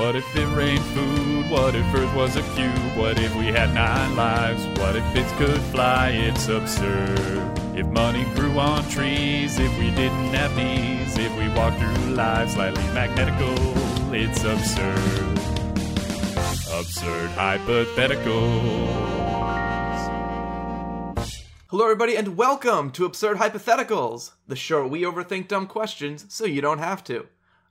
What if it rained food? What if Earth was a cube? What if we had nine lives? What if bits could fly? It's absurd. If money grew on trees, if we didn't have knees, if we walked through life slightly magnetical, it's absurd. Absurd hypotheticals. Hello, everybody, and welcome to Absurd Hypotheticals, the show where we overthink dumb questions so you don't have to.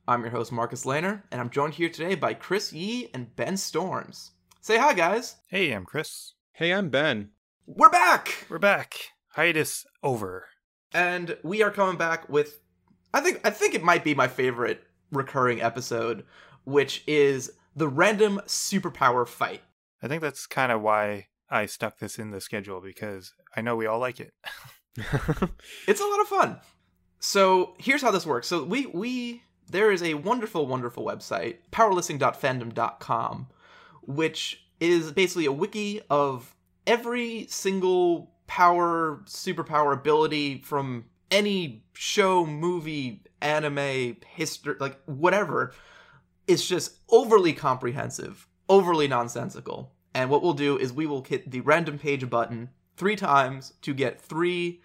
I'm your host, Marcus Lehner, and I'm joined here today by Chris Yee and Ben Storms. Say hi, guys. Hey, I'm Chris. Hey, I'm Ben. We're back! We're back. Hiatus over. And we are coming back with I think I think it might be my favorite recurring episode, which is the random superpower fight. I think that's kind of why I stuck this in the schedule because I know we all like it. It's a lot of fun. So here's how this works. So we we there is a wonderful, wonderful website, powerlisting.fandom.com, which is basically a wiki of every single power, superpower ability from any show, movie, anime, history, like whatever. It's just overly comprehensive, overly nonsensical. And what we'll do is we will hit the random page button three times to get three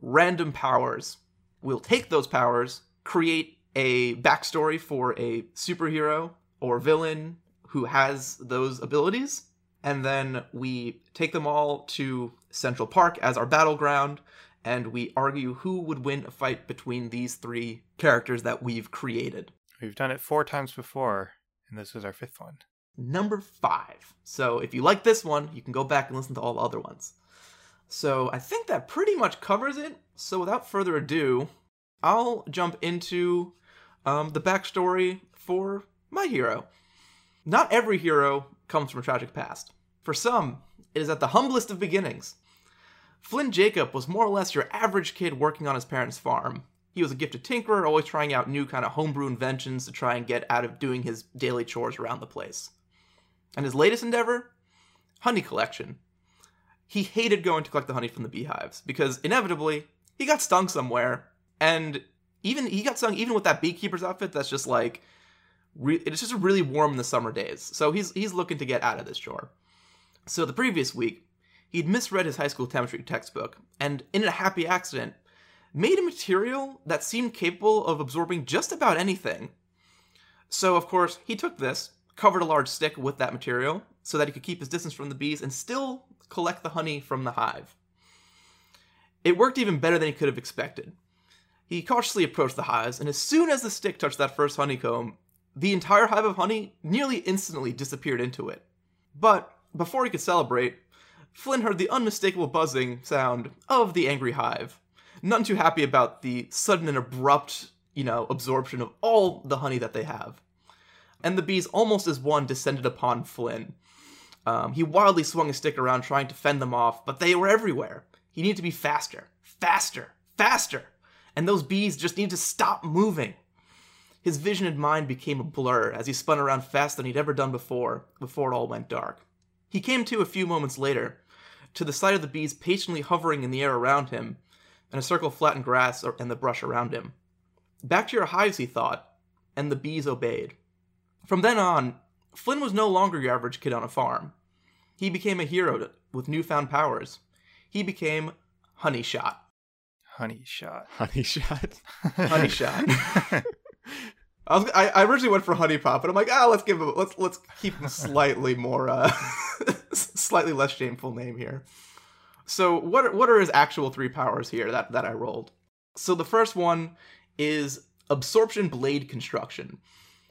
random powers. We'll take those powers, create a backstory for a superhero or villain who has those abilities, and then we take them all to Central Park as our battleground, and we argue who would win a fight between these three characters that we've created. We've done it four times before, and this is our fifth one. Number five. So if you like this one, you can go back and listen to all the other ones. So I think that pretty much covers it. So without further ado, I'll jump into um, the backstory for my hero. Not every hero comes from a tragic past. For some, it is at the humblest of beginnings. Flynn Jacob was more or less your average kid working on his parents' farm. He was a gifted tinkerer, always trying out new kind of homebrew inventions to try and get out of doing his daily chores around the place. And his latest endeavor? Honey collection. He hated going to collect the honey from the beehives because inevitably he got stung somewhere, and even he got stung even with that beekeeper's outfit. That's just like re- it's just really warm in the summer days. So he's he's looking to get out of this chore. So the previous week, he'd misread his high school chemistry textbook, and in a happy accident, made a material that seemed capable of absorbing just about anything. So of course he took this, covered a large stick with that material, so that he could keep his distance from the bees and still collect the honey from the hive. It worked even better than he could have expected. He cautiously approached the hives, and as soon as the stick touched that first honeycomb, the entire hive of honey nearly instantly disappeared into it. But before he could celebrate, Flynn heard the unmistakable buzzing sound of the angry hive. None too happy about the sudden and abrupt, you know, absorption of all the honey that they have. And the bees, almost as one, descended upon Flynn. Um, he wildly swung his stick around trying to fend them off, but they were everywhere. He needed to be faster, faster, faster. And those bees just needed to stop moving. His vision and mind became a blur as he spun around faster than he'd ever done before, before it all went dark. He came to a few moments later, to the sight of the bees patiently hovering in the air around him, and a circle of flattened grass and the brush around him. Back to your hives, he thought, and the bees obeyed. From then on, Flynn was no longer your average kid on a farm. He became a hero with newfound powers. He became Honey Shot. Honey shot. Honey shot. Honey Shot. I, was, I, I originally went for Honey Pop, but I'm like, ah, let's give him, let's let's keep him slightly more, uh, slightly less shameful name here. So what are, what are his actual three powers here that that I rolled? So the first one is absorption blade construction,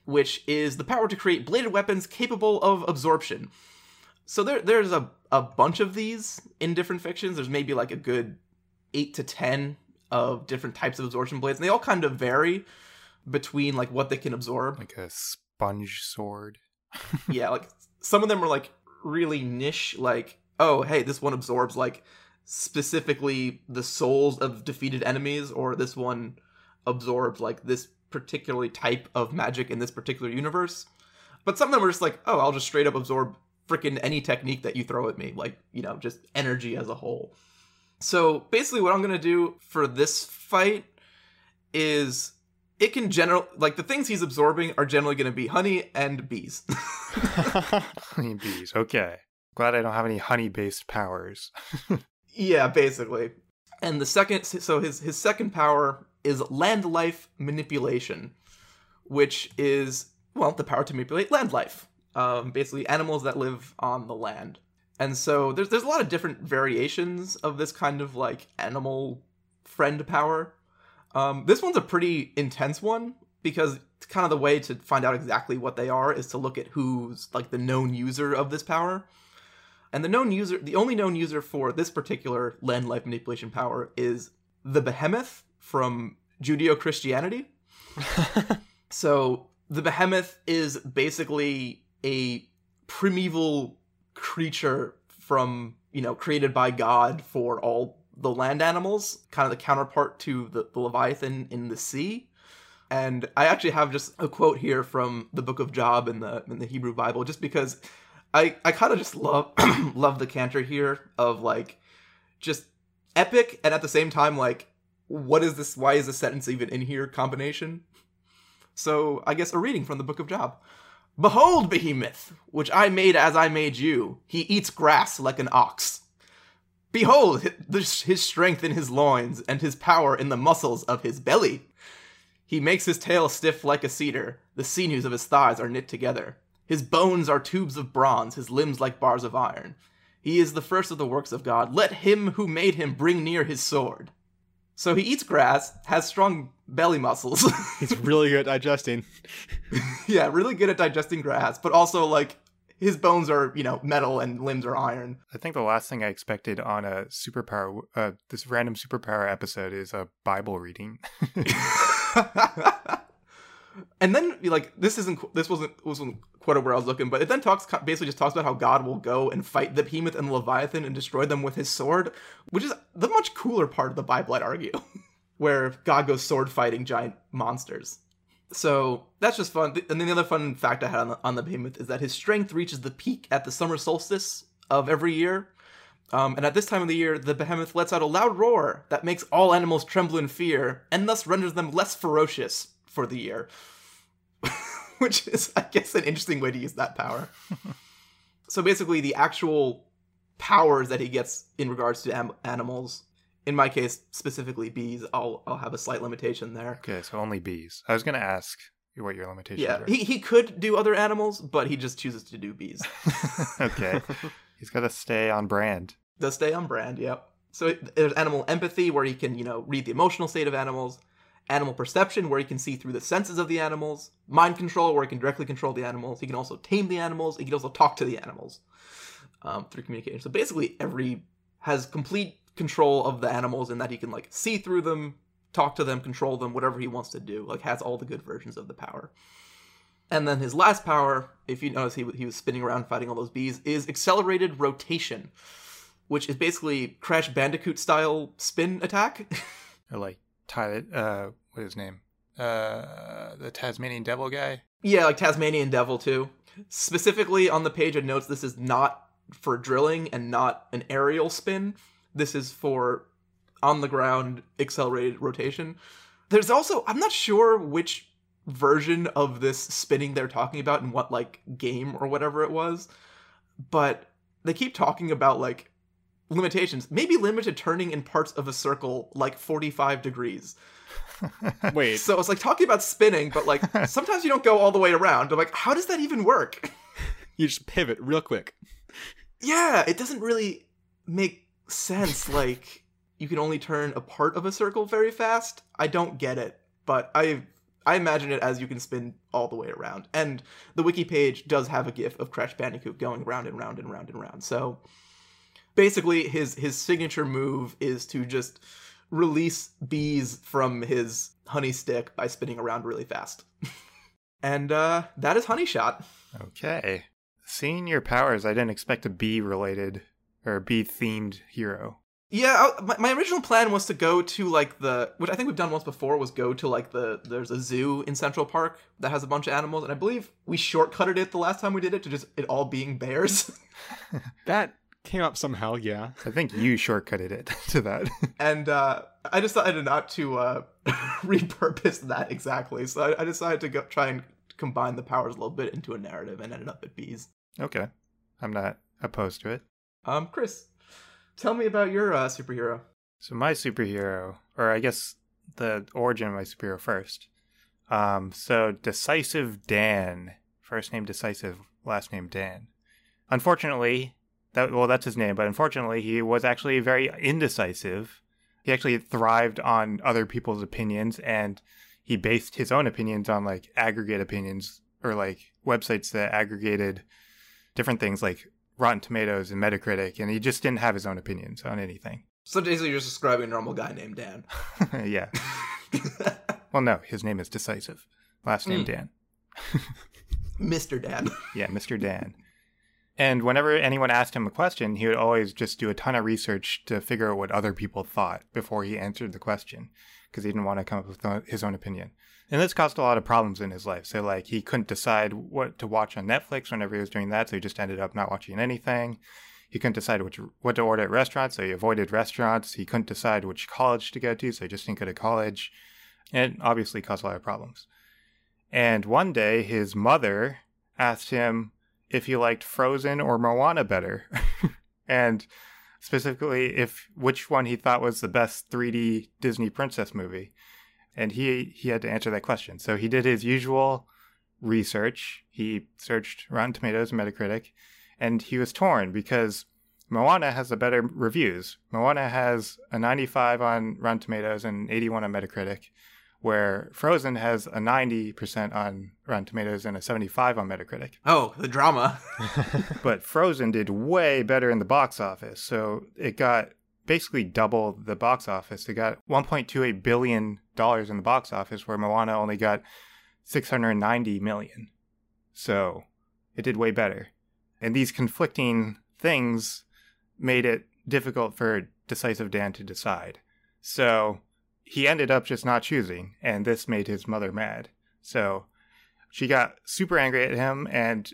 which is the power to create bladed weapons capable of absorption. So there there's a a bunch of these in different fictions. There's maybe like a good eight to ten of different types of absorption blades, and they all kind of vary between like what they can absorb. Like a sponge sword. yeah, like some of them are like really niche, like, oh, hey, this one absorbs like specifically the souls of defeated enemies, or this one absorbs like this particularly type of magic in this particular universe. But some of them are just like, oh, I'll just straight up absorb freaking any technique that you throw at me, like, you know, just energy as a whole. So basically, what I'm gonna do for this fight is it can general like the things he's absorbing are generally going to be honey and bees. honey bees. Okay. Glad I don't have any honey based powers. yeah, basically. And the second, so his his second power is land life manipulation, which is well the power to manipulate land life. Um, basically, animals that live on the land. And so there's there's a lot of different variations of this kind of like animal friend power. Um, this one's a pretty intense one because kind of the way to find out exactly what they are is to look at who's like the known user of this power. And the known user, the only known user for this particular land life manipulation power is the behemoth from Judeo Christianity. so the behemoth is basically a primeval creature from, you know, created by God for all the land animals, kind of the counterpart to the, the Leviathan in the sea. And I actually have just a quote here from the book of Job in the in the Hebrew Bible, just because I I kind of just love love the canter here of like just epic and at the same time like what is this why is this sentence even in here combination so i guess a reading from the book of job behold behemoth which i made as i made you he eats grass like an ox behold his strength in his loins and his power in the muscles of his belly he makes his tail stiff like a cedar the sinews of his thighs are knit together his bones are tubes of bronze, his limbs like bars of iron. He is the first of the works of God. Let him who made him bring near his sword. So he eats grass, has strong belly muscles. He's really good at digesting. yeah, really good at digesting grass, but also like his bones are, you know, metal and limbs are iron. I think the last thing I expected on a superpower, uh, this random superpower episode is a Bible reading and then like this isn't this wasn't wasn't quite where I was looking, but it then talks basically just talks about how God will go and fight the behemoth and the leviathan and destroy them with his sword, which is the much cooler part of the Bible, I'd argue, where God goes sword fighting giant monsters. So that's just fun. And then the other fun fact I had on the, on the behemoth is that his strength reaches the peak at the summer solstice of every year. Um, and at this time of the year, the behemoth lets out a loud roar that makes all animals tremble in fear and thus renders them less ferocious for the year. Which is, I guess, an interesting way to use that power. so basically, the actual powers that he gets in regards to am- animals, in my case, specifically bees, I'll, I'll have a slight limitation there. Okay, so only bees. I was going to ask what your limitations yeah, are. he, he could do other animals, but he just chooses to do bees. okay. He's got to stay on brand. Does stay on brand, yep. So there's animal empathy, where he can, you know, read the emotional state of animals animal perception, where he can see through the senses of the animals, mind control, where he can directly control the animals. He can also tame the animals. He can also talk to the animals um, through communication. So basically, every has complete control of the animals in that he can like see through them, talk to them, control them, whatever he wants to do. Like has all the good versions of the power. And then his last power, if you notice, he he was spinning around fighting all those bees, is accelerated rotation, which is basically Crash Bandicoot style spin attack. or like Tyler, uh, what his name? Uh, the Tasmanian Devil guy. Yeah, like Tasmanian Devil too. Specifically on the page it notes this is not for drilling and not an aerial spin. This is for on the ground accelerated rotation. There's also I'm not sure which version of this spinning they're talking about and what like game or whatever it was, but they keep talking about like limitations. Maybe limited turning in parts of a circle like 45 degrees. Wait. So it's like talking about spinning, but like sometimes you don't go all the way around. I'm like, how does that even work? You just pivot real quick. Yeah, it doesn't really make sense. Like you can only turn a part of a circle very fast. I don't get it, but I I imagine it as you can spin all the way around. And the wiki page does have a gif of Crash Bandicoot going round and round and round and round. So basically his his signature move is to just release bees from his honey stick by spinning around really fast. and uh that is honey shot. Okay. Seeing your powers, I didn't expect a bee related or bee themed hero. Yeah, I, my, my original plan was to go to like the which I think we've done once before was go to like the there's a zoo in Central Park that has a bunch of animals and I believe we shortcutted it the last time we did it to just it all being bears. that Came up somehow, yeah. I think you shortcutted it to that. and uh, I decided not to uh, repurpose that exactly. So I, I decided to go try and combine the powers a little bit into a narrative, and ended up at bees. okay. I'm not opposed to it. Um, Chris, tell me about your uh, superhero. So my superhero, or I guess the origin of my superhero first. Um, so Decisive Dan, first name Decisive, last name Dan. Unfortunately, that well, that's his name, but unfortunately, he was actually very indecisive. He actually thrived on other people's opinions, and he based his own opinions on like aggregate opinions or like websites that aggregated different things like Rotten Tomatoes and Metacritic, and he just didn't have his own opinions on anything. So basically, you're just describing a normal guy named Dan. yeah. Well, no, his name is Decisive. Last name Mm. Dan. Mr. Dan. Yeah, Mr. Dan. And whenever anyone asked him a question, he would always just do a ton of research to figure out what other people thought before he answered the question because he didn't want to come up with his own opinion. And this caused a lot of problems in his life. So, like, he couldn't decide what to watch on Netflix whenever he was doing that, so he just ended up not watching anything. He couldn't decide which what to order at restaurants, so he avoided restaurants. He couldn't decide which college to go to, so he just didn't go to college. And it obviously caused a lot of problems. And one day, his mother asked him if he liked Frozen or Moana better, and specifically if which one he thought was the best 3D Disney princess movie. And he he had to answer that question. So he did his usual research. He searched Rotten Tomatoes and Metacritic, and he was torn because Moana has the better reviews. Moana has a 95 on Rotten Tomatoes and 81 on Metacritic, where Frozen has a 90% on Rotten Tomatoes and a 75 on Metacritic. Oh, the drama. But Frozen did way better in the box office. So it got basically double the box office. It got 1.28 billion dollars in the box office where Moana only got 690 million. So it did way better. And these conflicting things made it difficult for decisive Dan to decide. So he ended up just not choosing, and this made his mother mad. So she got super angry at him and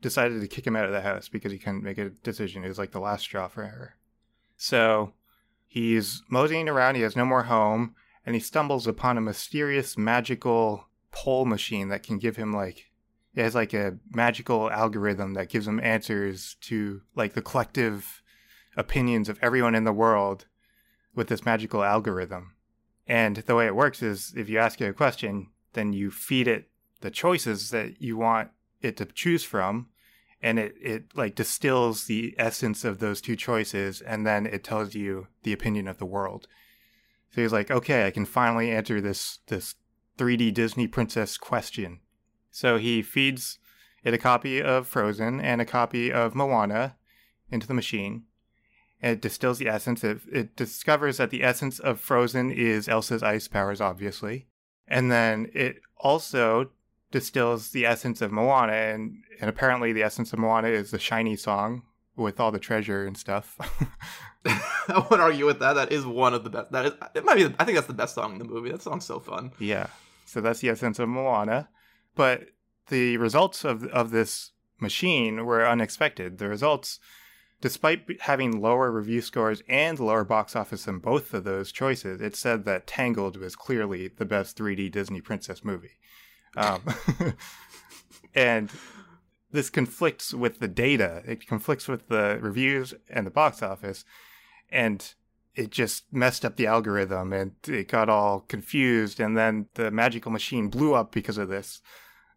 decided to kick him out of the house because he couldn't make a decision. It was like the last straw for her. So he's moseying around, he has no more home, and he stumbles upon a mysterious magical poll machine that can give him like it has like a magical algorithm that gives him answers to like the collective opinions of everyone in the world with this magical algorithm. And the way it works is if you ask it a question, then you feed it the choices that you want it to choose from. And it, it like distills the essence of those two choices and then it tells you the opinion of the world. So he's like okay i can finally answer this this 3d disney princess question. So he feeds it a copy of frozen and a copy of moana into the machine and it distills the essence it, it discovers that the essence of frozen is elsa's ice powers obviously and then it also distills the essence of Moana, and, and apparently the essence of Moana is the shiny song with all the treasure and stuff. I won't argue with that. That is one of the best. That is, it might be. I think that's the best song in the movie. That song's so fun. yeah, so that's the essence of Moana. But the results of of this machine were unexpected. The results, despite having lower review scores and lower box office than both of those choices, it said that Tangled was clearly the best 3D Disney princess movie. Um, and this conflicts with the data. It conflicts with the reviews and the box office, and it just messed up the algorithm, and it got all confused. And then the magical machine blew up because of this,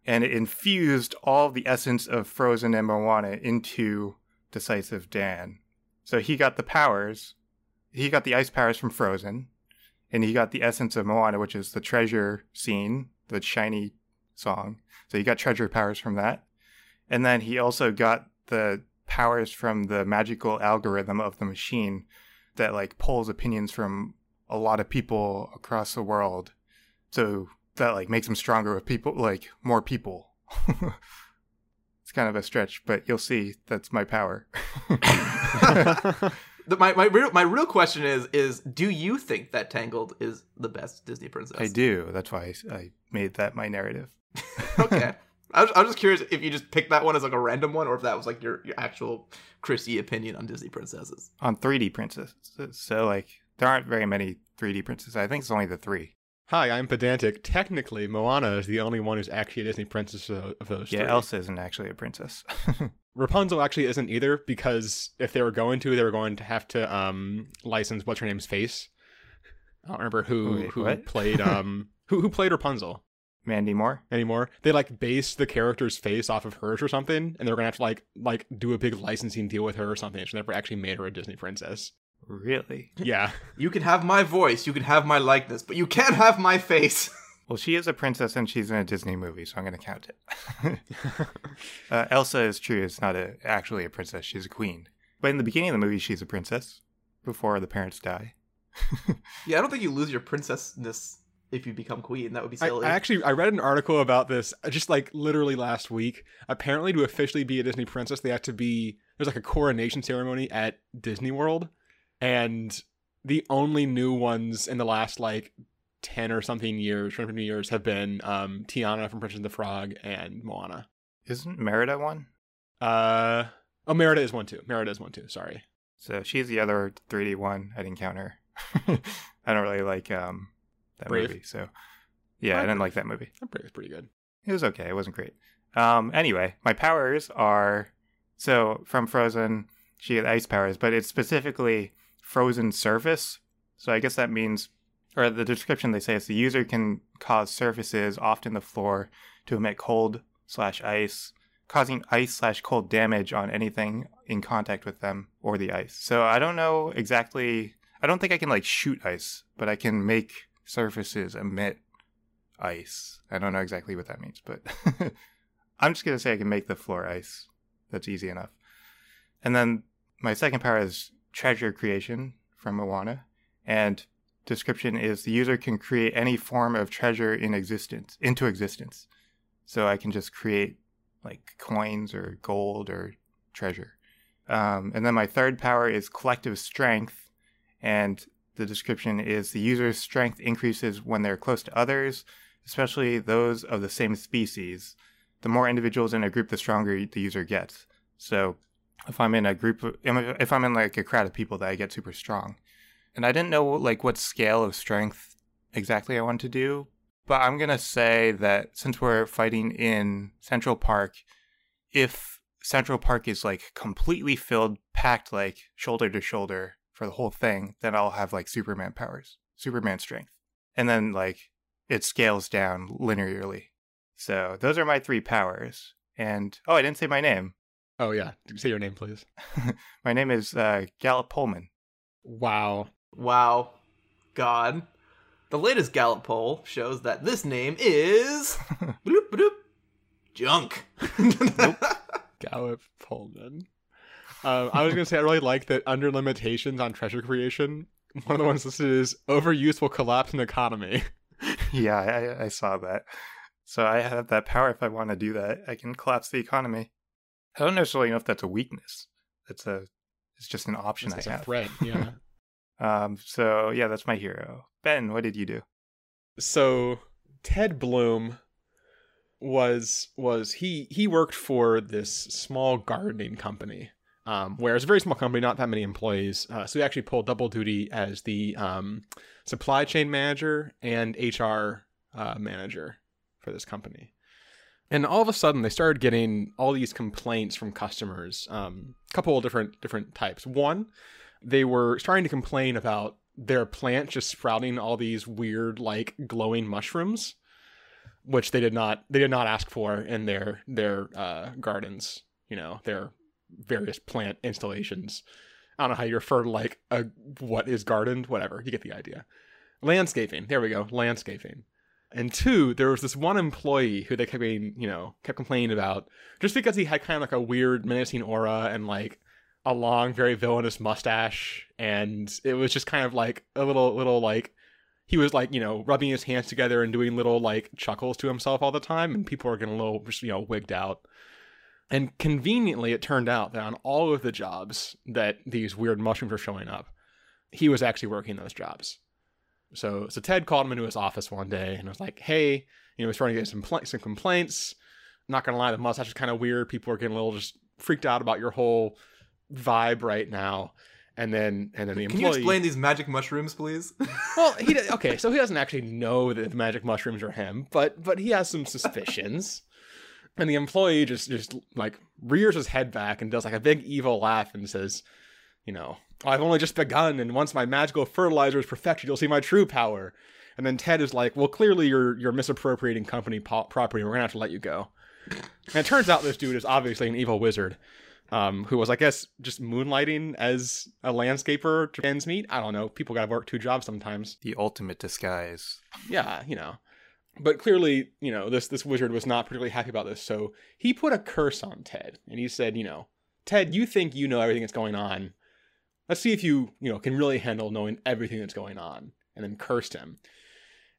and it infused all the essence of Frozen and Moana into Decisive Dan. So he got the powers. He got the ice powers from Frozen, and he got the essence of Moana, which is the treasure scene, the shiny song. So he got treasure powers from that. And then he also got the powers from the magical algorithm of the machine that like pulls opinions from a lot of people across the world. So that like makes him stronger with people like more people. kind of a stretch, but you'll see that's my power. The, my my real my real question is is do you think that Tangled is the best Disney princess? I do. That's why I, I made that my narrative. okay. I was, I was just curious if you just picked that one as like a random one, or if that was like your, your actual Chrissy opinion on Disney princesses. On 3D princesses. So, like, there aren't very many 3D princesses. I think it's only the three. Hi, I'm pedantic. Technically, Moana is the only one who's actually a Disney princess of those Yeah, three. Elsa isn't actually a princess. Rapunzel actually isn't either because if they were going to, they were going to have to um license what's her name's face. I don't remember who Wait, who what? played um who who played Rapunzel Mandy Moore? anymore. They like based the character's face off of hers or something, and they were gonna have to like like do a big licensing deal with her or something. So they never actually made her a Disney princess. Really? Yeah, You can have my voice, you can have my likeness, but you can't have my face. Well, she is a princess and she's in a Disney movie, so I'm going to count it. uh, Elsa is true. It's not a, actually a princess. She's a queen. But in the beginning of the movie, she's a princess before the parents die. yeah, I don't think you lose your princessness if you become queen. That would be silly. I actually I read an article about this uh, just like literally last week. Apparently, to officially be a Disney princess, they have to be there's like a coronation ceremony at Disney World, and the only new ones in the last like ten or something years, 15 years, have been um, Tiana from Princess and the Frog and Moana. Isn't Merida one? Uh oh, Merida is one too. Merida is one too. Sorry. So she's the other 3D one. I didn't count her. I don't really like um, that Brave? movie. So yeah, I Brave. didn't like that movie. That pretty, was pretty good. It was okay. It wasn't great. Um, anyway, my powers are so from Frozen. She had ice powers, but it's specifically frozen surface. So I guess that means, or the description they say is the user can cause surfaces, often the floor, to emit cold slash ice, causing ice slash cold damage on anything in contact with them or the ice. So I don't know exactly. I don't think I can like shoot ice, but I can make surfaces emit ice. I don't know exactly what that means, but I'm just gonna say I can make the floor ice. That's easy enough. And then my second power is treasure creation from Moana, and description is the user can create any form of treasure in existence into existence. So I can just create like coins or gold or treasure. Um, and then my third power is collective strength, and the description is the user's strength increases when they're close to others, especially those of the same species. The more individuals in a group, the stronger the user gets. So, if I'm in a group, of, if I'm in like a crowd of people, that I get super strong. And I didn't know like what scale of strength exactly I want to do, but I'm gonna say that since we're fighting in Central Park, if Central Park is like completely filled, packed like shoulder to shoulder for the whole thing, then I'll have like Superman powers, Superman strength. And then like it scales down linearly. So those are my three powers. And oh, I didn't say my name. Oh yeah, say your name, please. My name is uh, Gallup Pullman. Wow. wow. God. The latest Gallup poll shows that this name is. bloop, bloop, junk. Gallup Pullman. Um, I was gonna say I really like that under limitations on treasure creation. One of the ones listed is overuse will collapse an economy. yeah, I, I saw that. So I have that power if I want to do that. I can collapse the economy. I don't necessarily know if that's a weakness. It's a, it's just an option It's I a have. A threat. Yeah. Um. So yeah, that's my hero. Ben, what did you do? so Ted Bloom was was he he worked for this small gardening company. Um, where it's a very small company, not that many employees. Uh, so he actually pulled double duty as the um, supply chain manager and HR uh, manager for this company. And all of a sudden, they started getting all these complaints from customers. Um, a couple of different different types. One, they were starting to complain about their plant just sprouting all these weird, like glowing mushrooms, which they did not they did not ask for in their their uh, gardens. You know, their various plant installations. I don't know how you refer to like a what is gardened, whatever. You get the idea. Landscaping. There we go. Landscaping. And two, there was this one employee who they kept being, you know, kept complaining about just because he had kind of like a weird menacing aura and like a long, very villainous mustache, and it was just kind of like a little, little like he was like, you know, rubbing his hands together and doing little like chuckles to himself all the time, and people were getting a little, just, you know, wigged out. And conveniently, it turned out that on all of the jobs that these weird mushrooms were showing up, he was actually working those jobs. So, so Ted called him into his office one day and was like, "Hey, you know, we're starting to get some pl- some complaints. not gonna lie, the mustache is kind of weird. People are getting a little just freaked out about your whole vibe right now. And then and then the employee. Can you explain these magic mushrooms, please? Well, he okay, so he doesn't actually know that the magic mushrooms are him, but but he has some suspicions. and the employee just just like rears his head back and does like a big evil laugh and says, you know, I've only just begun, and once my magical fertilizer is perfected, you'll see my true power. And then Ted is like, well, clearly you're you're misappropriating company po- property. We're gonna have to let you go. And it turns out this dude is obviously an evil wizard, um, who was, I guess, just moonlighting as a landscaper to ends meet. I don't know. People gotta work two jobs sometimes. The ultimate disguise. Yeah, you know. But clearly, you know, this this wizard was not particularly happy about this, so he put a curse on Ted, and he said, you know, Ted, you think you know everything that's going on. Let's see if you, you know, can really handle knowing everything that's going on. And then cursed him.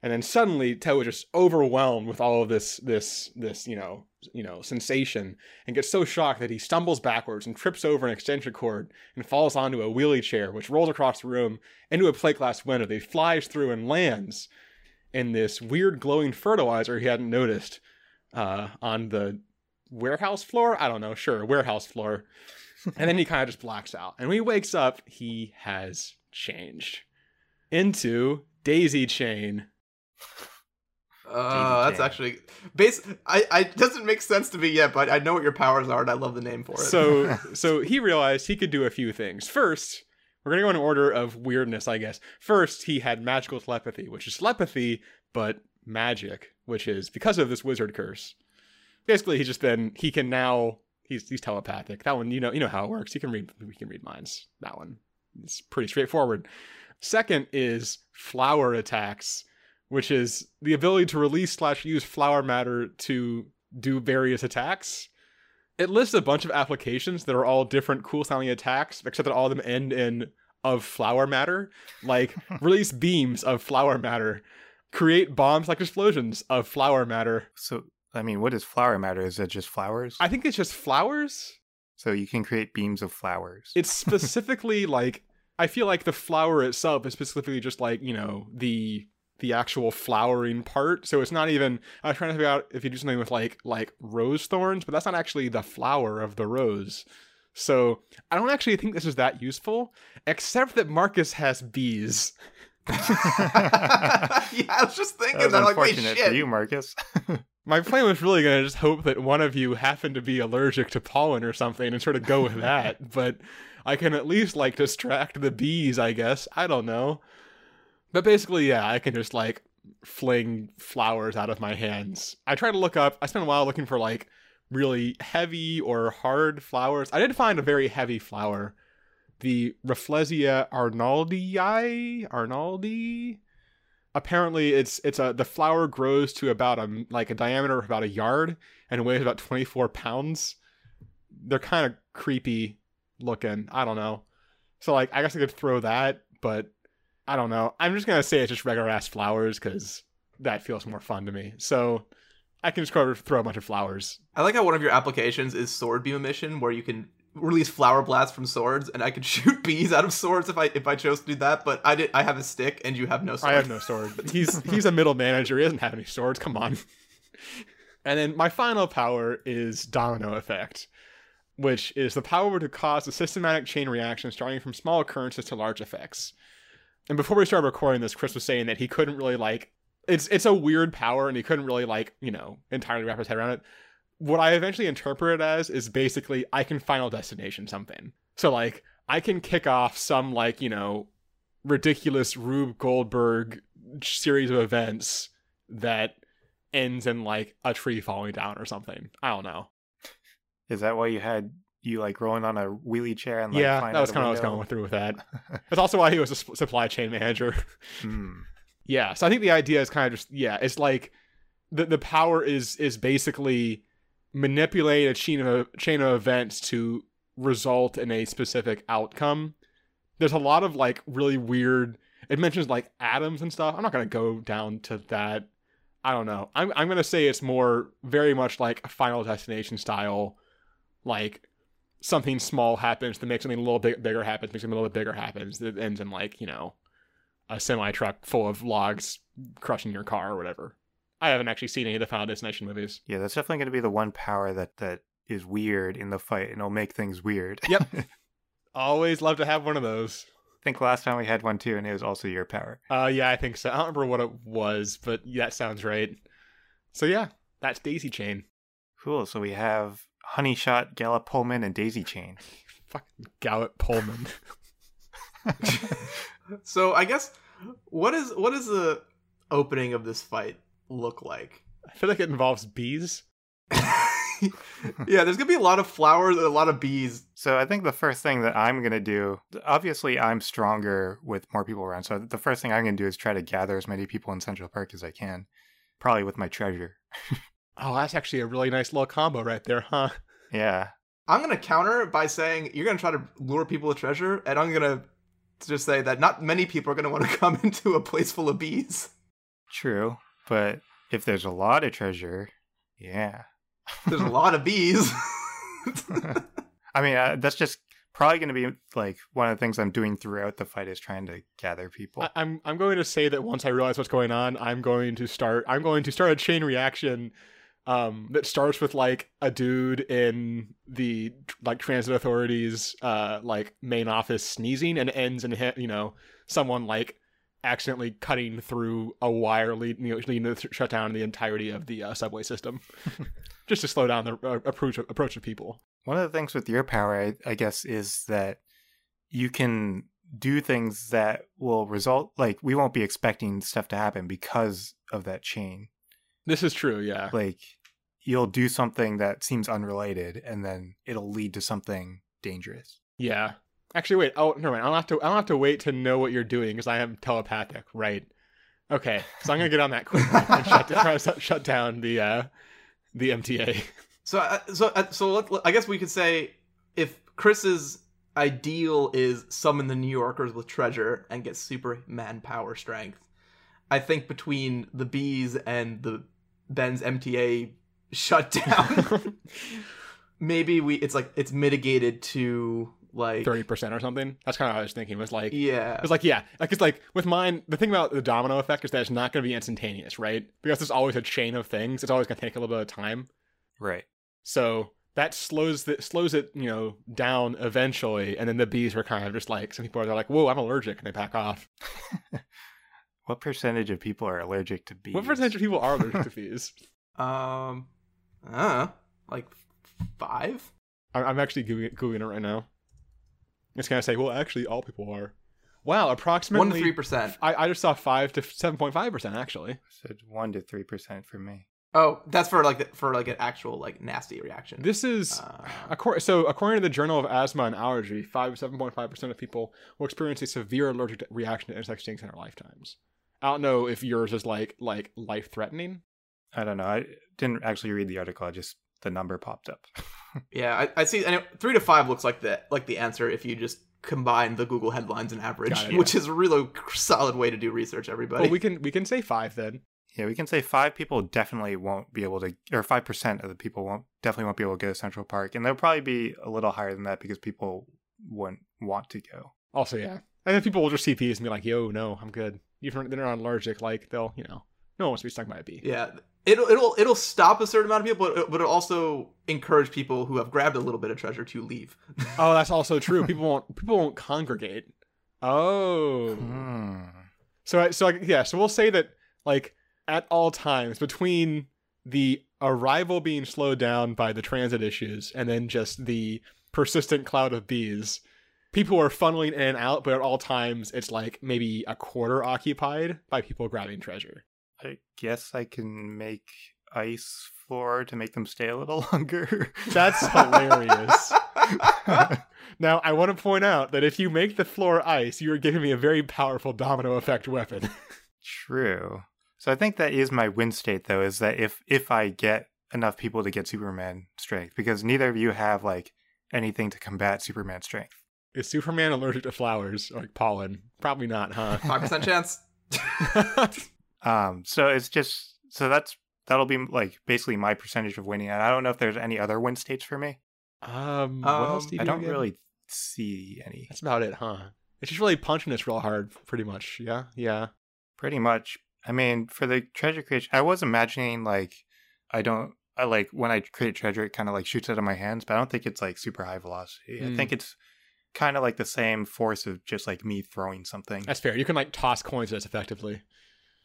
And then suddenly Ted was just overwhelmed with all of this this this, you know, you know, sensation and gets so shocked that he stumbles backwards and trips over an extension cord and falls onto a wheelie chair, which rolls across the room into a plate glass window he flies through and lands in this weird glowing fertilizer he hadn't noticed uh, on the warehouse floor. I don't know, sure, warehouse floor. And then he kind of just blacks out. And when he wakes up, he has changed into Daisy Chain. Uh, that's actually base. I, I it doesn't make sense to me yet, but I know what your powers are, and I love the name for it. So, so he realized he could do a few things. First, we're gonna go in order of weirdness, I guess. First, he had magical telepathy, which is telepathy, but magic, which is because of this wizard curse. Basically, he's just been he can now he's he's telepathic. That one, you know, you know how it works. He can read we can read minds. That one, it's pretty straightforward. Second is flower attacks, which is the ability to release slash use flower matter to do various attacks. It lists a bunch of applications that are all different cool sounding attacks, except that all of them end in of flower matter. Like release beams of flower matter, create bombs like explosions of flower matter. So, I mean, what is flower matter? Is it just flowers? I think it's just flowers. so you can create beams of flowers. It's specifically like I feel like the flower itself is specifically just like, you know, the the actual flowering part. So it's not even I was trying to figure out if you do something with like like rose thorns, but that's not actually the flower of the rose. So I don't actually think this is that useful, except that Marcus has bees. yeah, I was just thinking that that. Like, wait, unfortunate shit. for you, Marcus. My plan was really gonna just hope that one of you happened to be allergic to pollen or something and sort of go with that. but I can at least like distract the bees, I guess. I don't know. But basically, yeah, I can just like fling flowers out of my hands. I try to look up. I spent a while looking for like really heavy or hard flowers. I did find a very heavy flower, the Rafflesia arnoldii. Arnoldi. Apparently, it's it's a the flower grows to about a like a diameter of about a yard and weighs about twenty four pounds. They're kind of creepy looking. I don't know. So like, I guess I could throw that, but I don't know. I'm just gonna say it's just regular ass flowers because that feels more fun to me. So I can just throw a bunch of flowers. I like how one of your applications is sword beam emission, where you can release flower blasts from swords, and I could shoot bees out of swords if I if I chose to do that. But I did. I have a stick, and you have no sword. I have no sword. He's he's a middle manager. He doesn't have any swords. Come on. And then my final power is domino effect, which is the power to cause a systematic chain reaction starting from small occurrences to large effects. And before we started recording this, Chris was saying that he couldn't really like it's it's a weird power and he couldn't really like, you know, entirely wrap his head around it. What I eventually interpret it as is basically I can final destination something. So like I can kick off some like, you know, ridiculous Rube Goldberg series of events that ends in like a tree falling down or something. I don't know. Is that why you had you like rolling on a wheelie chair and like yeah, that was kind of what I was going through with that. That's also why he was a supply chain manager. Hmm. yeah, so I think the idea is kind of just yeah, it's like the the power is is basically manipulate a chain of chain of events to result in a specific outcome. There's a lot of like really weird. It mentions like atoms and stuff. I'm not gonna go down to that. I don't know. I'm I'm gonna say it's more very much like a Final Destination style, like something small happens to make something a little bit bigger happens, makes something a little bit bigger happens. It ends in like you know a semi truck full of logs crushing your car or whatever. I haven't actually seen any of the Final Destination movies. Yeah, that's definitely going to be the one power that that is weird in the fight, and it'll make things weird. Yep. Always love to have one of those. I think last time we had one too, and it was also your power. Uh, yeah, I think so. I don't remember what it was, but that sounds right. So yeah, that's Daisy Chain. Cool. So we have Honey Shot, Gallup Pullman, and Daisy Chain. Fucking Gallup Pullman. So I guess what is what is the opening of this fight look like? I feel like it involves bees. yeah, there's gonna be a lot of flowers and a lot of bees. So I think the first thing that I'm gonna do, obviously I'm stronger with more people around. So the first thing I'm gonna do is try to gather as many people in Central Park as I can, probably with my treasure. Oh, that's actually a really nice little combo right there, huh? Yeah, I'm gonna counter by saying you're gonna try to lure people with treasure, and I'm gonna just say that not many people are gonna want to come into a place full of bees. true. But if there's a lot of treasure, yeah. There's a lot of bees. I mean, uh, that's just probably going to be like one of the things I'm doing throughout the fight is trying to gather people. I, I'm I'm going to say that once I realize what's going on, I'm going to start I'm going to start a chain reaction um that starts with like a dude in the like transit authorities uh like main office sneezing and ends in hi- you know someone like accidentally cutting through a wire lead, you know, leading to the shut down the entirety of the uh, subway system just to slow down the uh, approach approach of people One of the things with your power, I, I guess, is that you can do things that will result like we won't be expecting stuff to happen because of that chain. this is true yeah Like you'll do something that seems unrelated, and then it'll lead to something dangerous. Yeah. Actually, wait. Oh, never mind. I'll have to. I'll have to wait to know what you're doing because I am telepathic, right? Okay, so I'm gonna get on that quick and shut, try to shut- shut down the uh, the MTA. So, uh, so, uh, so let, let- I guess we could say if Chris's ideal is summon the New Yorkers with treasure and get Superman power strength, I think between the bees and the Ben's MTA shutdown, maybe we it's like it's mitigated to like Thirty percent or something. That's kind of what I was thinking. Was like, yeah, it was like, yeah, like it's like with mine. The thing about the domino effect is that it's not going to be instantaneous, right? Because there's always a chain of things. It's always going to take a little bit of time. Right. So that slows the slows it, you know, down eventually. And then the bees are kind of just like some people are like, "Whoa, I'm allergic," and they back off. What percentage of people are allergic to bees? What percentage of people are allergic to bees? um, uh, like five. I- I'm actually googling, googling it right now. It's gonna say, well, actually, all people are. Wow, approximately One to three percent. I, I just saw five to seven point five percent actually. Said one to three percent for me. Oh, that's for like the, for like an actual like nasty reaction. This is Uh, according, so according to the Journal of Asthma and Allergy, five to seven point five percent of people will experience a severe allergic reaction to insect stings in their lifetimes. I don't know if yours is like like life threatening. I don't know. I didn't actually read the article. I just the number popped up. Yeah, I, I see. And it- three to five looks like the like the answer if you just combine the Google headlines and average, it, yeah. which is a really solid way to do research. Everybody. Well, we can we can say five then. yeah, we can say five people definitely won't be able to, or five percent of the people won't definitely won't be able to go to Central Park, and they'll probably be a little higher than that because people wouldn't want to go. Also, yeah, and then people will just see bees and be like, "Yo, no, I'm good." Even if they're not allergic, like they'll, you know, no one wants to be stung by a bee. yeah, it'll it'll it'll stop a certain amount of people, but, but it'll also encourage people who have grabbed a little bit of treasure to leave. Oh, that's also true. People won't people won't congregate. Oh, Hmm. so I- so I, yeah. So we'll say that like at all times between the arrival being slowed down by the transit issues and then just the persistent cloud of bees, people are funneling in and out. But at all times, it's like maybe a quarter occupied by people grabbing treasure. I guess I can make ice floor to make them stay a little longer. That's hilarious. Now, I want to point out that if you make the floor ice, you are giving me a very powerful domino effect weapon. True. So I think that is my win state though, is that if if I get enough people to get Superman strength, because neither of you have like anything to combat Superman strength. Is Superman allergic to flowers or like pollen? Probably not, huh? Five percent chance. Um, so it's just so that's that'll be like basically my percentage of winning. And I don't know if there's any other win states for me. um, what else Um, do you I do don't again? really see any. That's about it, huh? It's just really punching us real hard, pretty much. Yeah, yeah. Pretty much. I mean, for the treasure creation, I was imagining like I don't. I like when I create treasure, it kind of like shoots out of my hands, but I don't think it's like super high velocity. I Mm. think it's kind of like the same force of just like me throwing something. That's fair. You can like toss coins as effectively.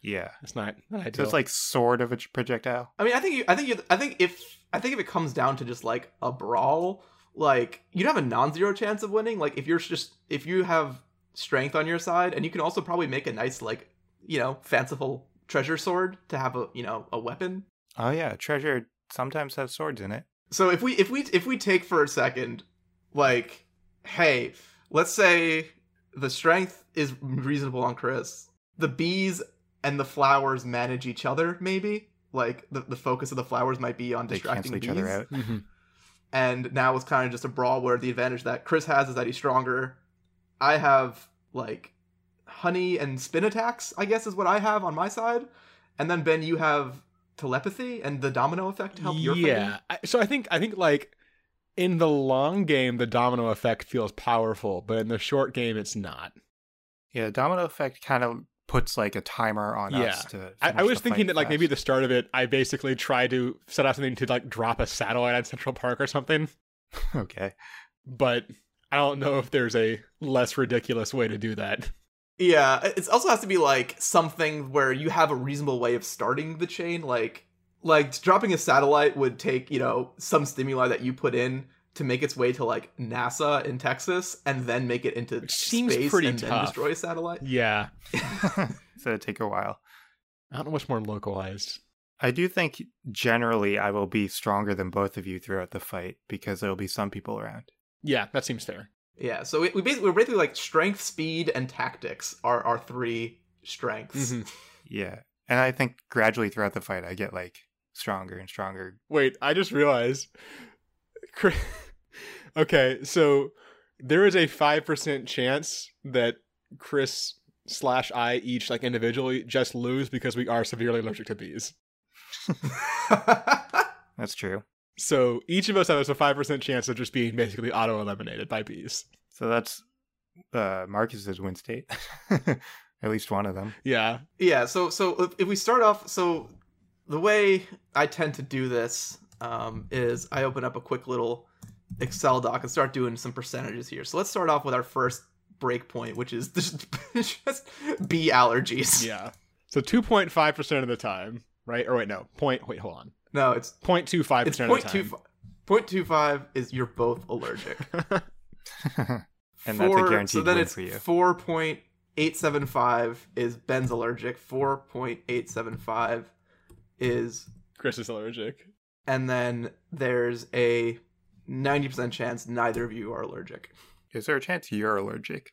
Yeah. it's not, not So it's like sort of a projectile. I mean, I think you, I think you, I think if I think if it comes down to just like a brawl, like you'd have a non-zero chance of winning. Like if you're just if you have strength on your side, and you can also probably make a nice like you know fanciful treasure sword to have a you know a weapon. Oh yeah, treasure sometimes has swords in it. So if we if we if we take for a second, like, hey, let's say the strength is reasonable on Chris. The bees and the flowers manage each other, maybe. Like the, the focus of the flowers might be on They distracting cancel each bees. other out. Mhm. And now it's kind of just a brawl where the advantage that Chris has is that he's stronger. I have like honey and spin attacks, I guess is what I have on my side. And then Ben, you have telepathy and the domino effect to help your fighting. yeah. I- So I think I think like in the long game, the domino effect feels powerful, but in the short game, it's not. Yeah, the domino effect kind of puts like a timer on Yeah. us to. I, I was thinking fight that like maybe at the start of it, I basically tried to set up something to like drop a satellite on Central Park or something, okay. but I don't know if there's a less ridiculous way to do that. Yeah, it also has to be like something where you have a reasonable way of starting the chain. Like, like dropping a satellite would take you know some stimuli that you put in to make its way to like NASA in Texas, and then make it into Which seems space pretty and then destroy a satellite. Yeah, so it'd take a while. I don't know what's more localized. I do think generally I will be stronger than both of you throughout the fight because there will be some people around. Yeah, that seems fair. Yeah, so we, we basically we're basically like strength, speed, and tactics are our three strengths. Mhm. Yeah. And I think gradually throughout the fight I get like stronger and stronger. Wait, I just realized. Chris- okay, so there is a five percent chance that Chris slash I each like individually just lose because we are severely allergic to bees. That's true. So each of us has a five percent chance of just being basically auto eliminated by bees. So that's uh Marcus's win state. At least one of them. Yeah. yeah, so so if, if we start off, so the way I tend to do this um, is I open up a quick little Excel doc and start doing some percentages here. So let's start off with our first breakpoint, which is just, just bee allergies. Yeah. So two point five percent of the time, right? Or wait, no. Point wait, hold on. No, it's 0.25 it's percent of point the two time. point two five is you're both allergic. And that's a Four- guaranteed so then win it's for you. four point eight seven five is Ben's allergic. Four point eight seven five is Chris is allergic. And then there's a 90% chance neither of you are allergic. Is there a chance you're allergic?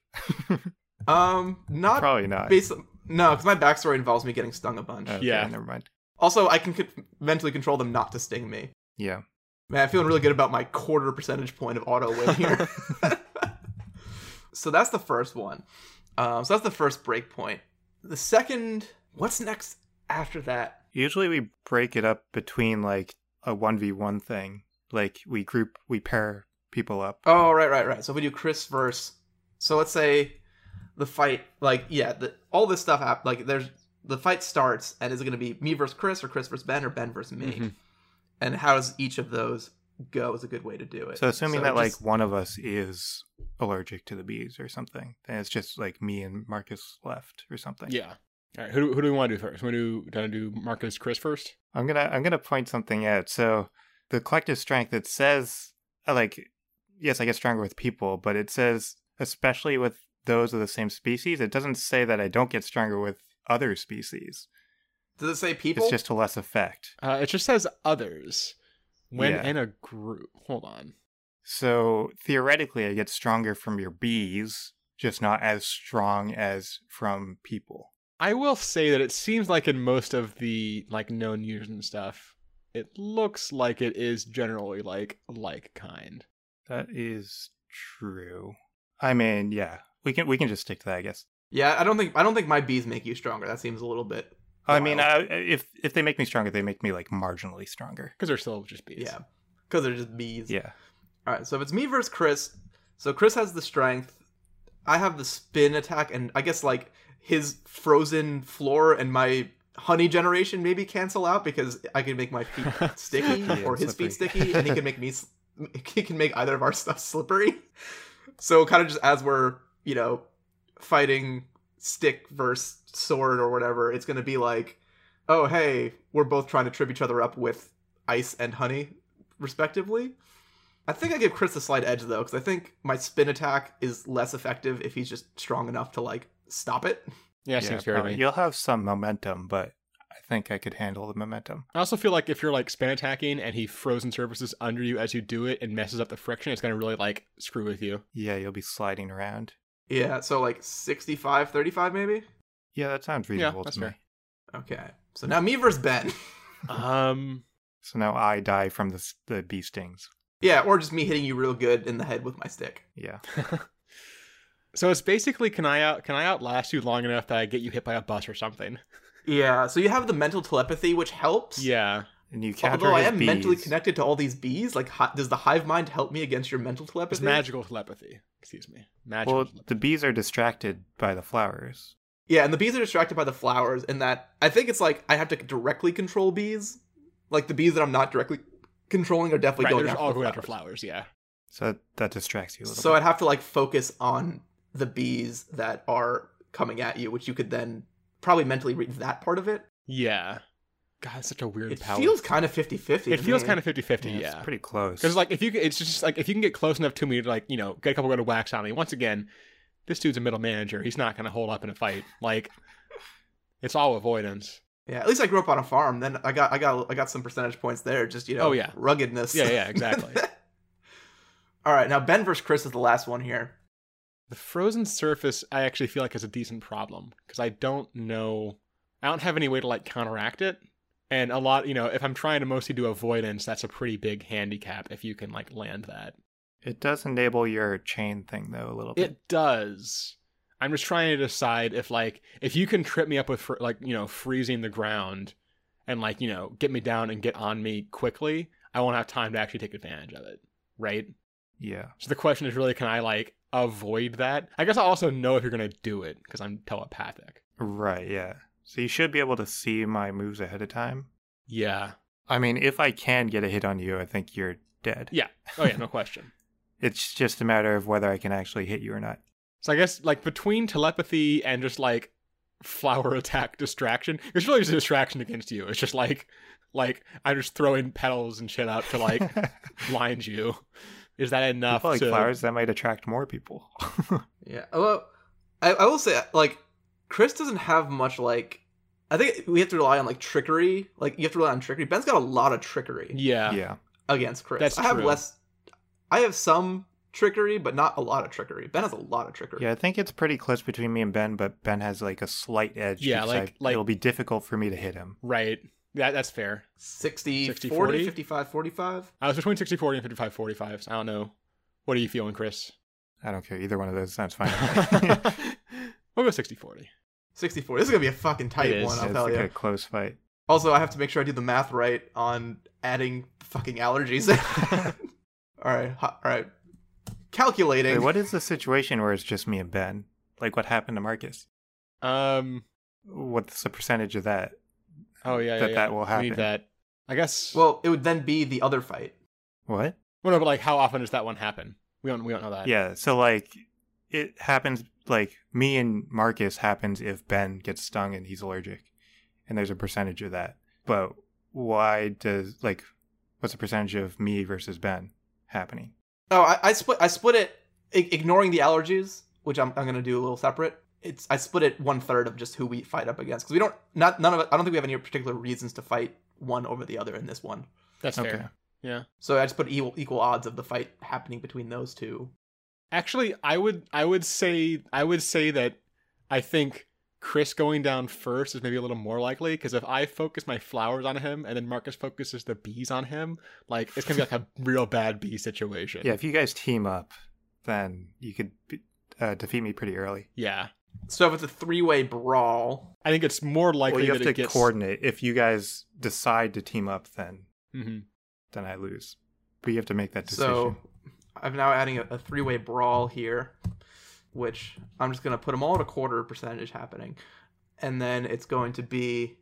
Um, not Probably not. based. No, because my backstory involves me getting stung a bunch. Okay, Yeah. Never mind. Also, I can co- mentally control them not to sting me. Yeah. Man, I'm feeling really good about my quarter percentage point of auto win here. so that's the first one. Um, so that's the first break point. The second, what's next after that? Usually we break it up between like a 1v1 thing. Like we group, we pair people up. Oh, right, right, right. So we do Chris verse. So let's say the fight, like, yeah, the, all this stuff hap- Like, there's the fight starts, and is it going to be me versus Chris, or Chris versus Ben, or Ben versus me? Mhm. And how does each of those go? Is a good way to do it. So assuming that just- like one of us is allergic to the bees or something, then it's just like me and Marcus left or something. Yeah. All right. Who do, who do we want to do first? We do want to do Marcus Chris first? I'm gonna I'm gonna point something out. So the collective strength it says uh, like yes, I get stronger with people, but it says especially with those of the same species. It doesn't say that I don't get stronger with other species. does it say people? It's just to less effect. Uh, it just says others when Yeah. in a group. Hold on. So theoretically, I get stronger from your bees, just not as strong as from people. I will say that it seems like in most of the like known users and stuff, it looks like it is generally like like kind. That is true. I mean, yeah, we can we can just stick to that, I guess. yeah, I don't think I don't think my bees make you stronger. That seems a little bit. I mean, wild. uh, if if they make me stronger, they make me like marginally stronger. Because they're still just bees. yeah, because they're just bees. Yeah. All right, so if it's me versus Chris, so Chris has the strength, I have the spin attack, and I guess like his frozen floor and my honey generation maybe cancel out because I can make my feet sticky Yeah, or his feet sticky, and he can make me. He can make either of our stuff slippery. So kind of just as we're you know fighting stick versus sword or whatever, it's gonna be like, oh hey, we're both trying to trip each other up with ice and honey, respectively. I think I give Chris a slight edge though, because I think my spin attack is less effective if he's just strong enough to like stop it. Yeah, seems fair to me. You'll have some momentum, but I think I could handle the momentum. I also feel like if you're like spin attacking and he frozen surfaces under you as you do it and messes up the friction, it's gonna really like screw with you. Yeah, you'll be sliding around. Yeah, so like 65, 35 maybe? Yeah, that sounds reasonable that's to me. Okay. So now me versus Ben. Um, So now I die from the the bee stings. yeah, or just me hitting you real good in the head with my stick. Yeah. so it's basically can I out can I outlast you long enough that I get you hit by a bus or something? Yeah, so you have the mental telepathy, which helps. Yeah. And you capture Although I his am mentally connected to all these bees, like, hi- does the hive mind help me against your mental telepathy? It's magical telepathy. Excuse me. Magical Well, telepathy. the bees are distracted by the flowers. Yeah, and the bees are distracted by the flowers, and that I think it's like I have to directly control bees. Like the bees that I'm not directly controlling are definitely right, going they're after all the going after flowers. flowers, yeah. So that, that distracts you a little So bit. I'd have to like focus on the bees that are coming at you, which you could then probably mentally read that part of it. Yeah. God, it's such a weird It power. feels kind of 50-50. it feels me. kind of 50-50, yeah, yeah. It's pretty close. Because like if you it's just like if you can get close enough to me to like you know get a couple good whacks on me. Once again, this dude's a middle manager. He's not gonna hold up in a fight. Like it's all avoidance. Yeah, at least I grew up on a farm. Then I got I got I got some percentage points there. Just you know, Oh, yeah. ruggedness. Yeah, yeah, exactly. All right, now Ben versus Chris is the last one here. The frozen surface, I actually feel like is a decent problem because I don't know, I don't have any way to like counteract it. And a lot, you know, if I'm trying to mostly do avoidance, that's a pretty big handicap if you can like land that. it does enable your chain thing though a little bit. It does. I'm just trying to decide if like if you can trip me up with fr- like you know freezing the ground and like you know get me down and get on me quickly, I won't have time to actually take advantage of it, right? Yeah. So the question is really can I like avoid that? I guess I also know if you're gonna do it because I'm telepathic. Right, yeah. So you should be able to see my moves ahead of time. Yeah. I mean, if I can get a hit on you, I think you're dead. Yeah. Oh yeah, no question. It's just a matter of whether I can actually hit you or not. So I guess like between telepathy and just like flower attack distraction, it's really just a distraction against you. It's just like like I'm just throwing petals and shit out to like blind you. Is that enough People like to flowers that might attract more people. Yeah. Oh, well, I, I will say like Chris doesn't have much like. I think we have to rely on like trickery. Like you have to rely on trickery. Ben's got a lot of trickery Yeah. yeah. against Chris. That's I have true. less. I have some trickery, but not a lot of trickery. Ben has a lot of trickery. Yeah, I think it's pretty close between me and Ben, but Ben has like a slight edge. Yeah, like- I- like- it'll be difficult for me to hit him. Right. Yeah, that's fair. 60, 60, 40, 40? 55, 45. I was between 60 40 and 55 45. So I don't know. What are you feeling, Chris? I don't care. Either one of those sounds fine. we'll go 60 40. 64. This is gonna be a fucking tight one. I'll it's tell like you. a close fight. Also, I have to make sure I do the math right on adding fucking allergies. all right. All right. Calculating. Wait, what is the situation where it's just me and Ben? Like what happened to Marcus? Um. What's the percentage of that? Oh yeah. yeah, That yeah. that will We happen. need that. I guess. Well, it would then be the other fight. What? well, no, but like, how often does that one happen? We don't. We don't know that. Yeah, so like it happens like me and Marcus happens if Ben gets stung and he's allergic. And there's a percentage of that. But why does like what's the percentage of me versus Ben happening? Oh, I, I split. I split it, I- ignoring the allergies, which I'm, I'm gonna do a little separate. It's I split it one third of just who we fight up against because we don't not none of it. I don't think we have any particular reasons to fight one over the other in this one. That's Okay. fair. Yeah. So I just put equal equal odds of the fight happening between those two. Actually, I would. I would say. I would say that. I think Chris going down first is maybe a little more likely because if I focus my flowers on him and then Marcus focuses the bees on him, like it's gonna be like a real bad bee situation. Yeah, if you guys team up, then you could be, uh, defeat me pretty early. Yeah. So if it's a three way brawl, I think it's more likely well, you have that to it gets. coordinate. If you guys decide to team up, then Mhm. then I lose. But you have to make that decision. So I'm now adding a, a three way brawl here, which I'm just going to put them all at a quarter percentage happening. And then it's going to be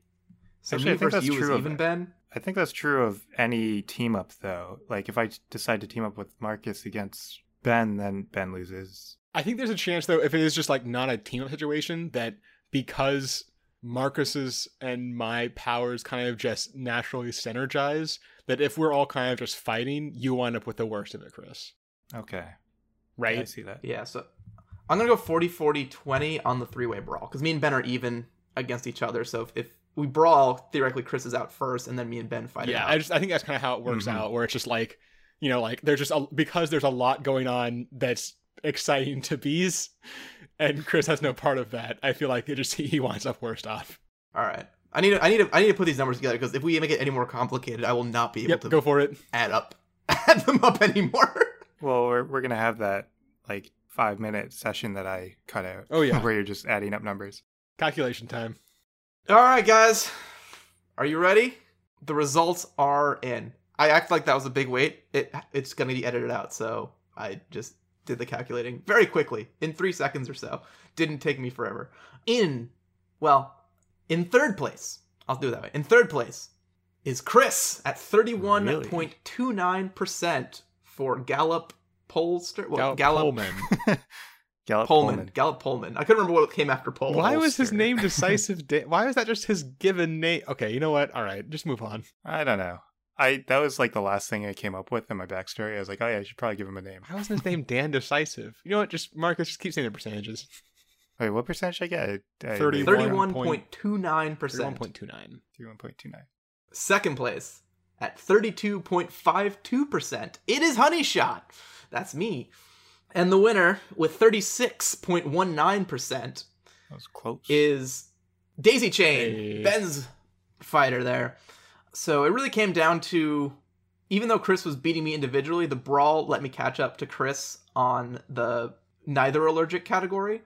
So Actually, I think versus that's you true of even, it. Ben. I think that's true of any team up, though. Like, if I decide to team up with Marcus against Ben, then Ben loses. I think there's a chance though, if it is just like not a team up situation, that because Marcus's and my powers kind of just naturally synergize, that if we're all kind of just fighting, you wind up with the worst of it, Chris. Okay. Right? I see that. Yeah, so I'm gonna go 40 40 20 on the three way brawl because me and Ben are even against each other. So if, if we brawl, theoretically Chris is out first, and then me and Ben fight. it yeah, out. I just I think that's kind of how it works Mhm. out, where it's just like, you know, like there's just a, because there's a lot going on that's exciting to bees, and Chris has no part of that. I feel like it just he winds up worst off. All right. I need to, I need to, I need to put these numbers together because if we make it any more complicated, I will not be able Yep, to go for it. add up add them up anymore. Well, we're, we're going to have that, like, five minute session that I cut out. Oh, yeah. where you're just adding up numbers. Calculation time. All right, guys, are you ready? The results are in. I act like that was a big wait. It it's gonna be edited out, so I just did the calculating very quickly in three seconds or so. Didn't take me forever. In well, in third place, I'll do it that way. In third place is Chris at thirty-one point two nine percent for Gallup pollster. Well, Gallup Gallup Pullman. Gallup Pullman. Pullman. Gallup Pullman. I couldn't remember what came after Pullman. Why was his name decisive? Da- Why was that just his given name? Okay, you know what? All right, just move on. I don't know. I That was, like, the last thing I came up with in my backstory. I was like, oh, yeah, I should probably give him a name. Why wasn't his name Dan Decisive? You know what? Just Marcus, just keep saying the percentages. Wait, what percentage did I get? I- I- 30. Thirty-one point two nine Thirty-one percent. point two nine. 31.29. Second place at 32.52%. It is Honey Shot. That's me. And the winner with 36.19% That was close. is Daisy Chain, Hey. Ben's fighter there. So it really came down to even though Chris was beating me individually, the brawl let me catch up to Chris on the neither allergic category.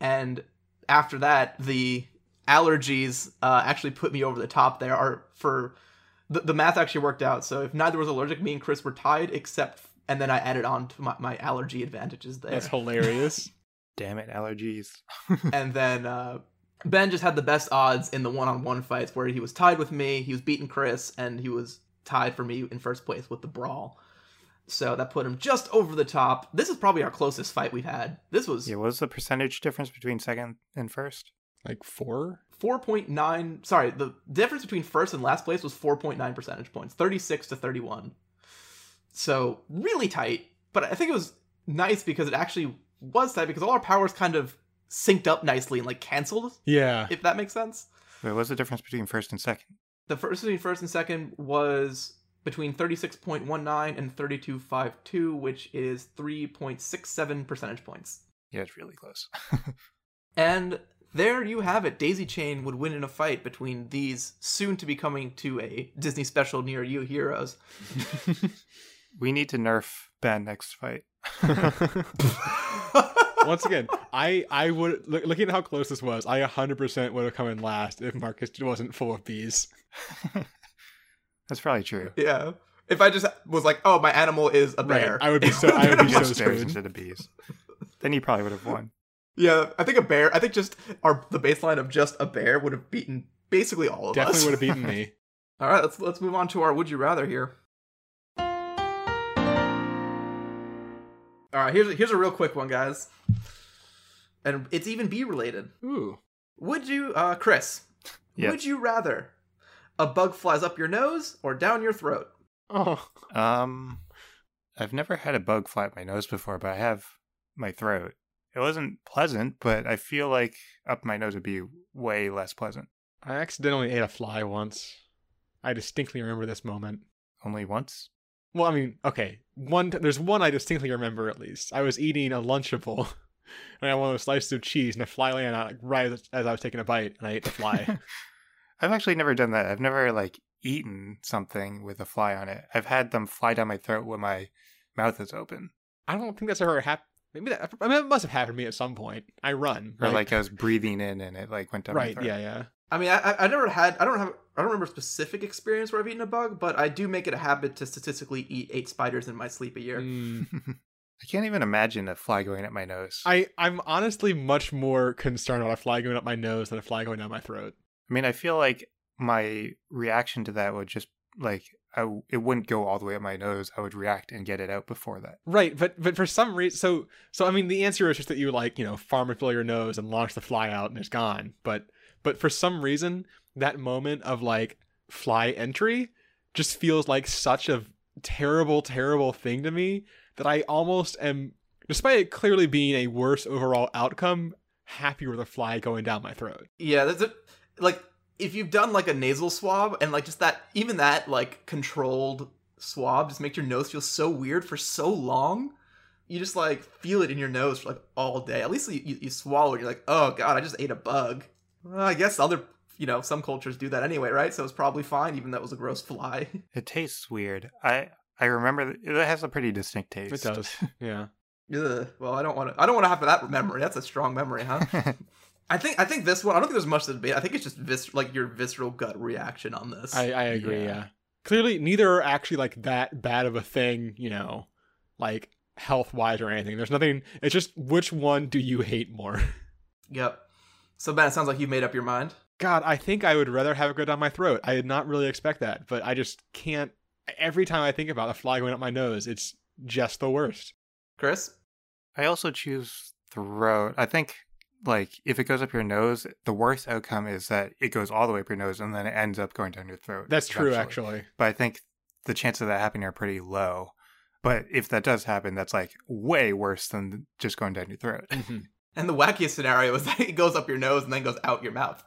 And after that, the allergies uh, actually put me over the top there are for the, the math actually worked out. So if neither was allergic, me and Chris were tied, except and then I added on to my, my allergy advantages there. That's hilarious. Damn it, allergies. and then uh, Ben just had the best odds in the one-on-one fights where he was tied with me, he was beating Chris, and he was tied for me in first place with the brawl. So that put him just over the top. This is probably our closest fight we've had. This was Yeah, what was the percentage difference between second and first? like four. 4.9. Sorry, the difference between first and last place was 4.9 percentage points, 36 to 31. So really tight. But I think it was nice because it actually was tight because all our powers kind of synced up nicely and like canceled, Yeah. if that makes sense. Wait, what's the difference between first and second? The first between first and second was between 36.19 and 32.52, which is 3.67 percentage points. Yeah, it's really close. And there you have it. Daisy Chain would win in a fight between these soon to be coming to a Disney special near you heroes. we need to nerf Ben next fight. Once again, I I would look, looking at how close this was. I 100% would have come in last if Marcus wasn't full of bees. That's probably true. yeah. If I just was like, oh, my animal is a bear. Right. I would be so I would be so Just screwed. instead of bees. Then he probably would have won. yeah, I think a bear. I think just our the baseline of just a bear would have beaten basically all of Definitely us. Definitely would have beaten me. All right, let's let's move on to our would you rather here. All right, here's here's a real quick one, guys, and it's even bee related. Ooh. Would you, uh, Chris? Yes. Would you rather a bug flies up your nose or down your throat? Oh. Um, I've never had a bug fly up my nose before, but I have my throat. It wasn't pleasant, but I feel like up my nose would be way less pleasant. I accidentally ate a fly once. I distinctly remember this moment. Only once. Well, I mean, okay. One, there's one I distinctly remember at least. I was eating a Lunchable, and I had one of those slices of cheese, and a fly landed on it right as, as I was taking a bite, and I ate the fly. I've actually never done that. I've never like eaten something with a fly on it. I've had them fly down my throat when my mouth is open, I don't think that's ever happened. Maybe that. I mean, it must have happened to me at some point. I run. or like I was breathing in and it like went down my right. throat. Yeah. Yeah. I mean, I, I I never had. I don't have. I don't remember a specific experience where I've eaten a bug, but I do make it a habit to statistically eat eight spiders in my sleep a year. Mm. I can't even imagine a fly going up my nose. I I'm honestly much more concerned about a fly going up my nose than a fly going down my throat. I mean, I feel like my reaction to that would just like I w- it wouldn't go all the way up my nose. I would react and get it out before that. Right, but but for some reason, so so I mean, the answer is just that you like you know farm and fill your nose and launch the fly out and it's gone. But but for some reason, that moment of like fly entry just feels like such a terrible, terrible thing to me that I almost am, despite it clearly being a worse overall outcome, happier with a fly going down my throat. Yeah, that's a, Like if you've done like a nasal swab and like just that, even that like controlled swab just makes your nose feel so weird for so long. You just like feel it in your nose for like all day. At least you, you, you swallow it. You're like, oh god, I just ate a bug. Well, I guess other, you know, some cultures do that anyway, right? So it's probably fine, even though it was a gross fly. It tastes weird. I I remember that it has a pretty distinct taste. It does, yeah. Ugh. Well, I don't want to. I don't want to have that memory. That's a strong memory, huh? I think. I think this one. I don't think there's much to debate. I think it's just vis- like your visceral gut reaction on this. I, I agree. Yeah. Yeah. Clearly, neither are actually like that bad of a thing. You know, like health wise or anything. There's nothing. It's just which one do you hate more? Yep. So Ben, it sounds like you've made up your mind. God, I think I would rather have it go down my throat. I did not really expect that, but I just can't. Every time I think about a fly going up my nose, it's just the worst. Chris. I also choose throat. I think like if it goes up your nose, the worst outcome is that it goes all the way up your nose and then it ends up going down your throat. That's true, actually. But I think the chances of that happening are pretty low. But if that does happen, that's like way worse than just going down your throat. Mhm. And the wackiest scenario is that it goes up your nose and then goes out your mouth.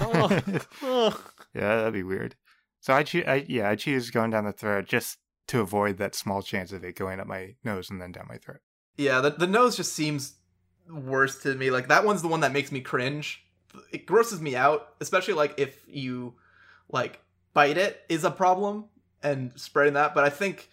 Oh, oh. Yeah, that'd be weird. So I choose, I, yeah, I choose going down the throat just to avoid that small chance of it going up my nose and then down my throat. yeah, the the nose just seems worse to me. Like that one's the one that makes me cringe. It grosses me out, especially like if you like bite it is a problem and spreading that. But I think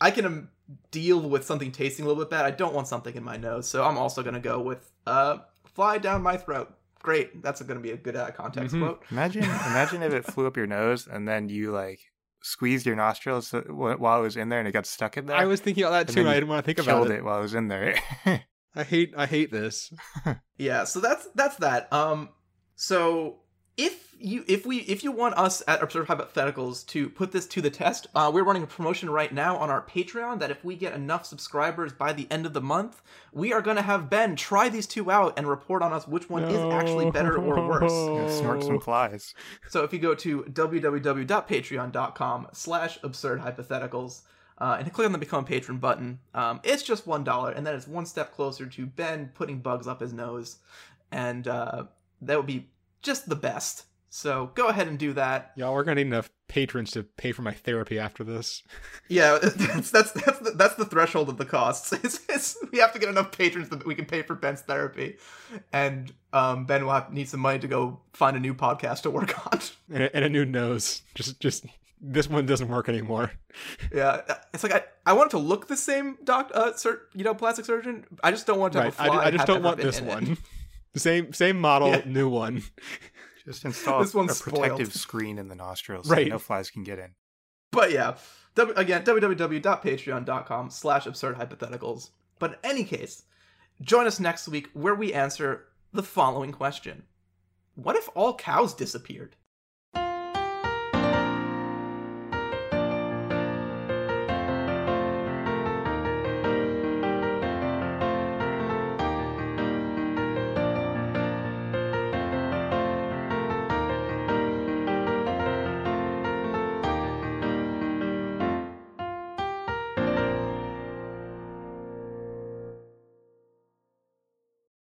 I can um, deal with something tasting a little bit bad. I don't want something in my nose, so I'm also gonna go with uh fly down my throat. Great, that's gonna be a good uh, context Mhm. quote. Imagine, imagine if it flew up your nose and then you like squeezed your nostrils uh, while it was in there and it got stuck in there. I was thinking about that too. and I didn't want to think about it. it. while it was in there. I hate. I hate this. Yeah, so that's that's that. Um, so if you if we if you want us at Absurd Hypotheticals to put this to the test, uh, we're running a promotion right now on our Patreon that if we get enough subscribers by the end of the month, we are gonna have Ben try these two out and report on us which one is actually better or worse. Yeah, snort some flies. So if you go to www.patreon.com slash absurd hypotheticals uh, and click on the become a patron button, um, it's just one dollar, and then it's one step closer to Ben putting bugs up his nose, and uh, that would be just the best. So go ahead and do that. Y'all, we're gonna need enough patrons to pay for my therapy after this. Yeah, that's that's that's the, that's the threshold of the costs. It's, it's, we have to get enough patrons that we can pay for Ben's therapy, and um, Ben will have, need some money to go find a new podcast to work on. And a, and a new nose. Just, just this one doesn't work anymore. Yeah, it's like I, I want it to look the same, doc, uh, sur- you know, plastic surgeon. I just don't want to Right. have a I, fly. I just don't want this one. Same, same model, Yeah. new one. Just install This a one's protective spoiled. screen in the nostrils Right. so no flies can get in. But yeah, w- again, www.patreon.com slash absurd hypotheticals. But in any case, join us next week where we answer the following question: What if all cows disappeared?